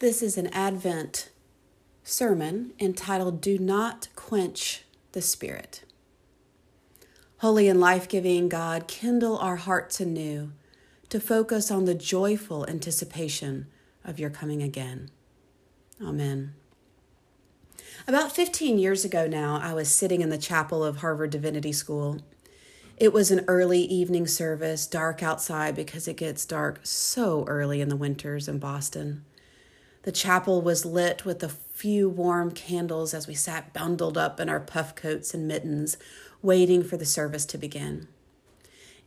This is an Advent sermon entitled Do Not Quench the Spirit. Holy and life giving God, kindle our hearts anew to focus on the joyful anticipation of your coming again. Amen. About 15 years ago now, I was sitting in the chapel of Harvard Divinity School. It was an early evening service, dark outside because it gets dark so early in the winters in Boston. The chapel was lit with a few warm candles as we sat bundled up in our puff coats and mittens, waiting for the service to begin.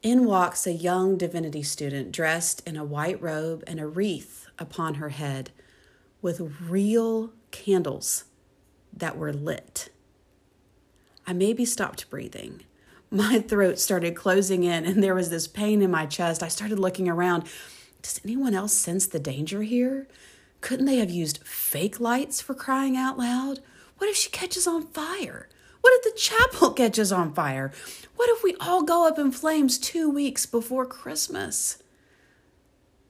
In walks a young divinity student dressed in a white robe and a wreath upon her head with real candles that were lit. I maybe stopped breathing. My throat started closing in and there was this pain in my chest. I started looking around. Does anyone else sense the danger here? Couldn't they have used fake lights for crying out loud? What if she catches on fire? What if the chapel catches on fire? What if we all go up in flames two weeks before Christmas?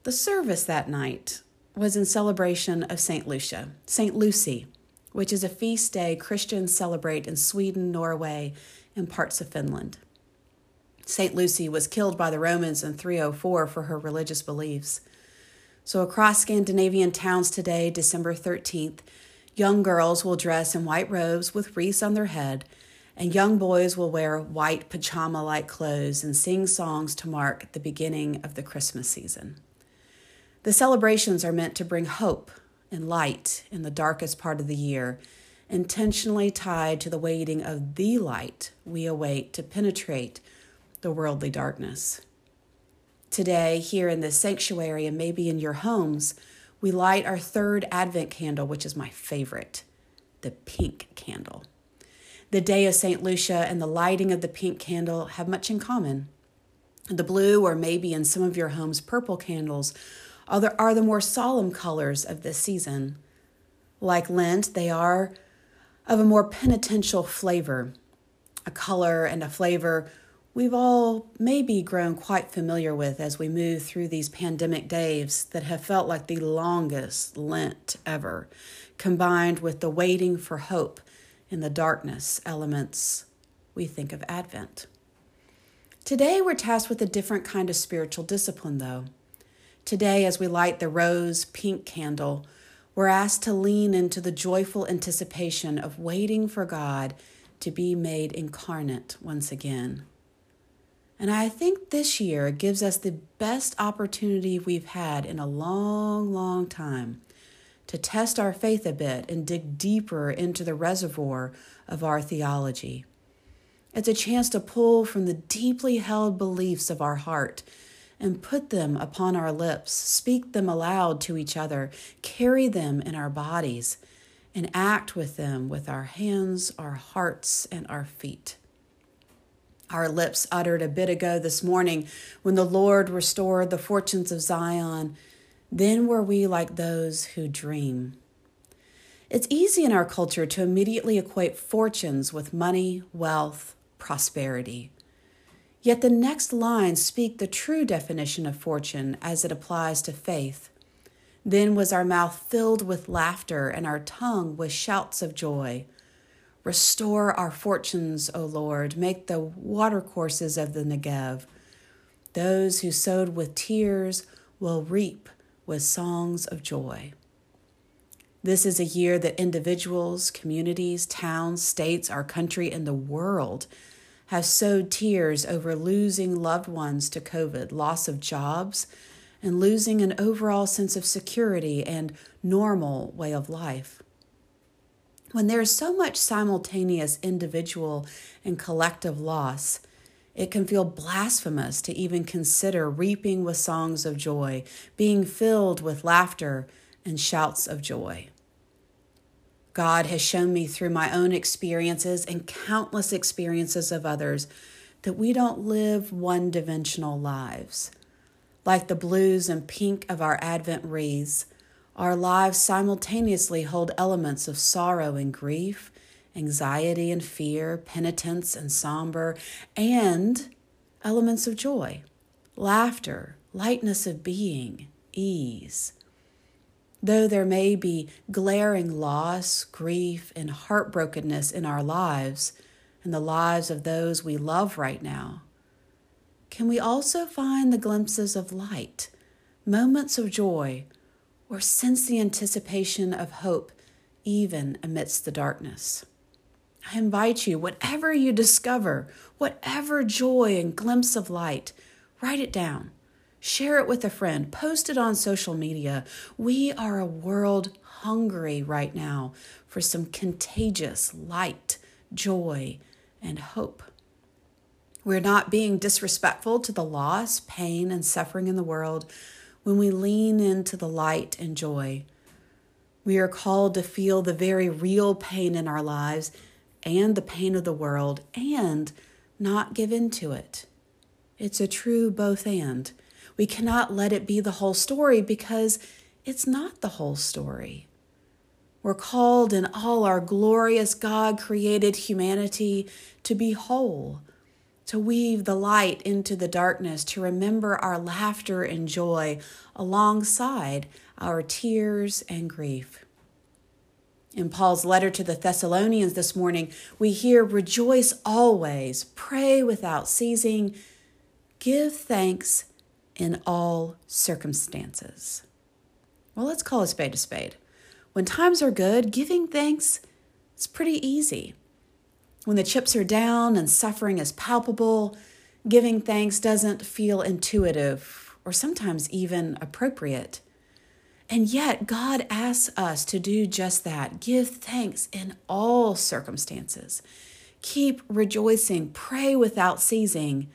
The service that night was in celebration of St. Lucia, St. Lucy, which is a feast day Christians celebrate in Sweden, Norway, and parts of Finland. St. Lucy was killed by the Romans in 304 for her religious beliefs. So, across Scandinavian towns today, December 13th, young girls will dress in white robes with wreaths on their head, and young boys will wear white pajama like clothes and sing songs to mark the beginning of the Christmas season. The celebrations are meant to bring hope and light in the darkest part of the year, intentionally tied to the waiting of the light we await to penetrate the worldly darkness. Today, here in this sanctuary and maybe in your homes, we light our third Advent candle, which is my favorite the pink candle. The day of St. Lucia and the lighting of the pink candle have much in common. The blue, or maybe in some of your homes, purple candles, are the, are the more solemn colors of this season. Like Lent, they are of a more penitential flavor, a color and a flavor we've all maybe grown quite familiar with as we move through these pandemic days that have felt like the longest Lent ever, combined with the waiting for hope in the darkness elements we think of Advent. Today, we're tasked with a different kind of spiritual discipline, though. Today, as we light the rose pink candle, we're asked to lean into the joyful anticipation of waiting for God to be made incarnate once again. And I think this year gives us the best opportunity we've had in a long, long time to test our faith a bit and dig deeper into the reservoir of our theology. It's a chance to pull from the deeply held beliefs of our heart and put them upon our lips, speak them aloud to each other, carry them in our bodies, and act with them with our hands, our hearts, and our feet our lips uttered a bit ago this morning when the Lord restored the fortunes of Zion, then were we like those who dream. It's easy in our culture to immediately equate fortunes with money, wealth, prosperity. Yet the next lines speak the true definition of fortune as it applies to faith. Then was our mouth filled with laughter and our tongue with shouts of joy. Restore our fortunes, O Lord. Make the watercourses of the Negev. Those who sowed with tears will reap with songs of joy. This is a year that individuals, communities, towns, states, our country, and the world have sowed tears over losing loved ones to COVID, loss of jobs, and losing an overall sense of security and normal way of life. When there is so much simultaneous individual and collective loss, it can feel blasphemous to even consider reaping with songs of joy, being filled with laughter and shouts of joy. God has shown me through my own experiences and countless experiences of others that we don't live one dimensional lives. Like the blues and pink of our Advent wreaths, our lives simultaneously hold elements of sorrow and grief, anxiety and fear, penitence and somber, and elements of joy, laughter, lightness of being, ease. Though there may be glaring loss, grief, and heartbrokenness in our lives and the lives of those we love right now, can we also find the glimpses of light, moments of joy, or sense the anticipation of hope even amidst the darkness? I invite you, whatever you discover, whatever joy and glimpse of light, write it down. Share it with a friend. Post it on social media. We are a world hungry right now for some contagious light, joy, and hope. We're not being disrespectful to the loss, pain, and suffering in the world when we lean into the light and joy. We are called to feel the very real pain in our lives and the pain of the world and not give in to it. It's a true both and. We cannot let it be the whole story because it's not the whole story. We're called in all our glorious God created humanity to be whole, to weave the light into the darkness, to remember our laughter and joy alongside our tears and grief. In Paul's letter to the Thessalonians this morning, we hear rejoice always, pray without ceasing, give thanks in all circumstances. Well, let's call a spade a spade. When times are good, giving thanks is pretty easy. When the chips are down and suffering is palpable, giving thanks doesn't feel intuitive or sometimes even appropriate. And yet, God asks us to do just that give thanks in all circumstances. Keep rejoicing, pray without ceasing.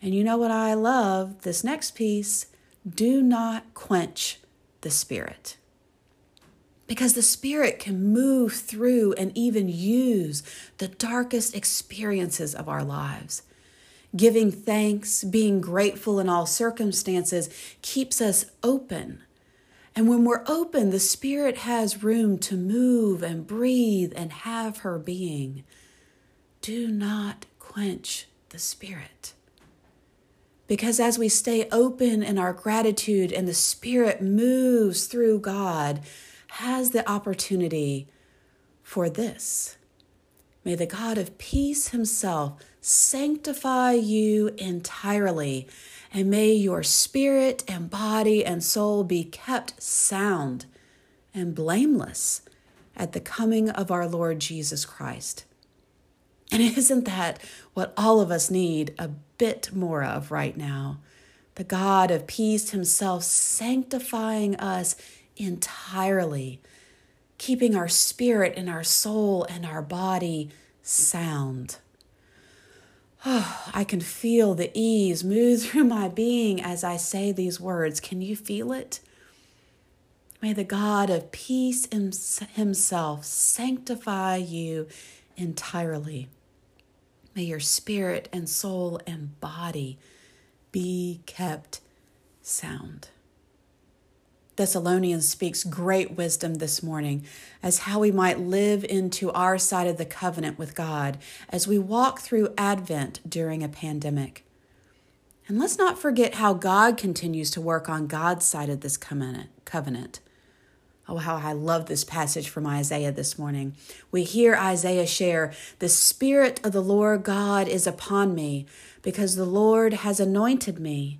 And you know what I love? This next piece do not quench the Spirit. Because the Spirit can move through and even use the darkest experiences of our lives. Giving thanks, being grateful in all circumstances keeps us open and when we're open, the Spirit has room to move and breathe and have her being. Do not quench the Spirit. Because as we stay open in our gratitude and the Spirit moves through God, has the opportunity for this. May the God of peace himself sanctify you entirely and may your spirit and body and soul be kept sound and blameless at the coming of our Lord Jesus Christ. And isn't that what all of us need a bit more of right now? The God of peace Himself sanctifying us entirely, keeping our spirit and our soul and our body sound. Oh, I can feel the ease move through my being as I say these words. Can you feel it? May the God of peace himself sanctify you entirely. May your spirit and soul and body be kept sound. Thessalonians speaks great wisdom this morning as how we might live into our side of the covenant with God as we walk through Advent during a pandemic. And let's not forget how God continues to work on God's side of this covenant. Oh, how I love this passage from Isaiah this morning. We hear Isaiah share, The Spirit of the Lord God is upon me, because the Lord has anointed me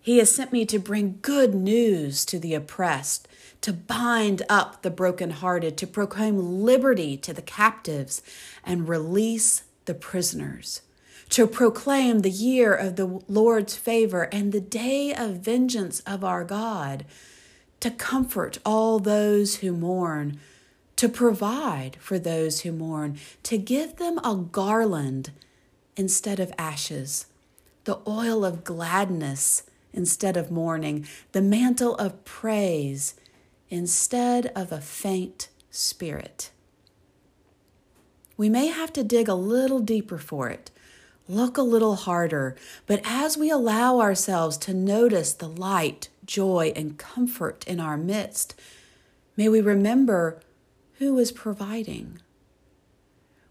he has sent me to bring good news to the oppressed, to bind up the brokenhearted, to proclaim liberty to the captives, and release the prisoners, to proclaim the year of the Lord's favor and the day of vengeance of our God, to comfort all those who mourn, to provide for those who mourn, to give them a garland instead of ashes, the oil of gladness instead of mourning, the mantle of praise instead of a faint spirit. We may have to dig a little deeper for it, look a little harder, but as we allow ourselves to notice the light, joy, and comfort in our midst, may we remember who is providing.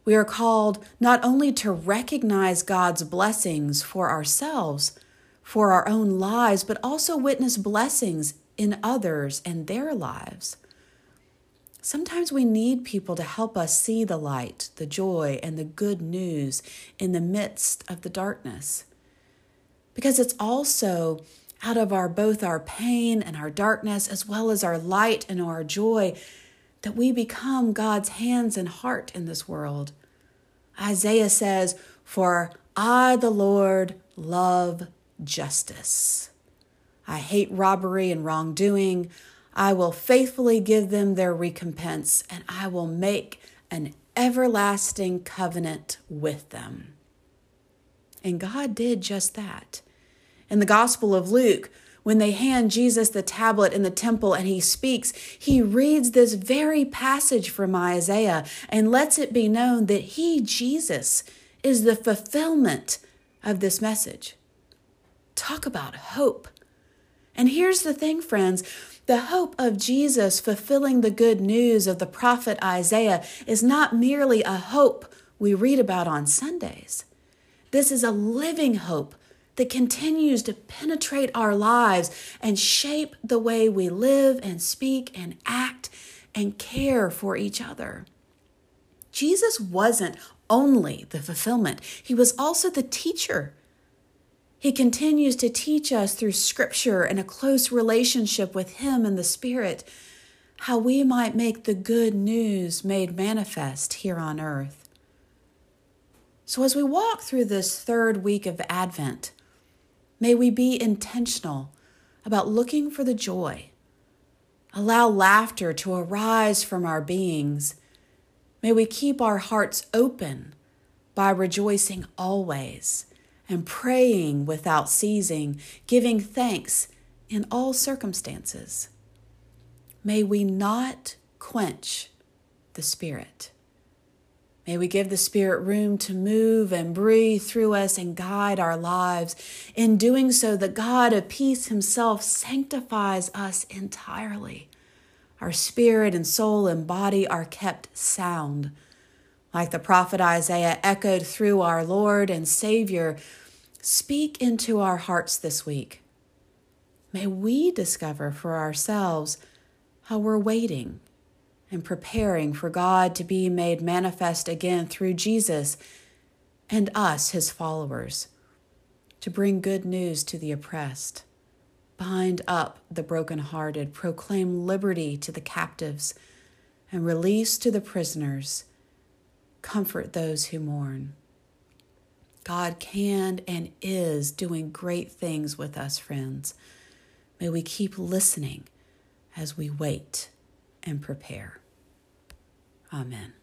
We are called not only to recognize God's blessings for ourselves, for our own lives, but also witness blessings in others and their lives. Sometimes we need people to help us see the light, the joy, and the good news in the midst of the darkness. Because it's also out of our both our pain and our darkness as well as our light and our joy that we become God's hands and heart in this world. Isaiah says, "For I the Lord love justice. I hate robbery and wrongdoing. I will faithfully give them their recompense, and I will make an everlasting covenant with them. And God did just that. In the Gospel of Luke, when they hand Jesus the tablet in the temple and he speaks, he reads this very passage from Isaiah and lets it be known that he, Jesus, is the fulfillment of this message. Talk about hope. And here's the thing, friends the hope of Jesus fulfilling the good news of the prophet Isaiah is not merely a hope we read about on Sundays. This is a living hope that continues to penetrate our lives and shape the way we live and speak and act and care for each other. Jesus wasn't only the fulfillment, he was also the teacher. He continues to teach us through scripture and a close relationship with Him and the Spirit how we might make the good news made manifest here on earth. So, as we walk through this third week of Advent, may we be intentional about looking for the joy. Allow laughter to arise from our beings May we keep our hearts open by rejoicing always and praying without ceasing, giving thanks in all circumstances. May we not quench the Spirit. May we give the Spirit room to move and breathe through us and guide our lives. In doing so, the God of peace Himself sanctifies us entirely our spirit and soul and body are kept sound. Like the prophet Isaiah echoed through our Lord and Savior, speak into our hearts this week. May we discover for ourselves how we're waiting and preparing for God to be made manifest again through Jesus and us, his followers, to bring good news to the oppressed bind up the brokenhearted, proclaim liberty to the captives, and release to the prisoners, comfort those who mourn. God can and is doing great things with us, friends. May we keep listening as we wait and prepare. Amen.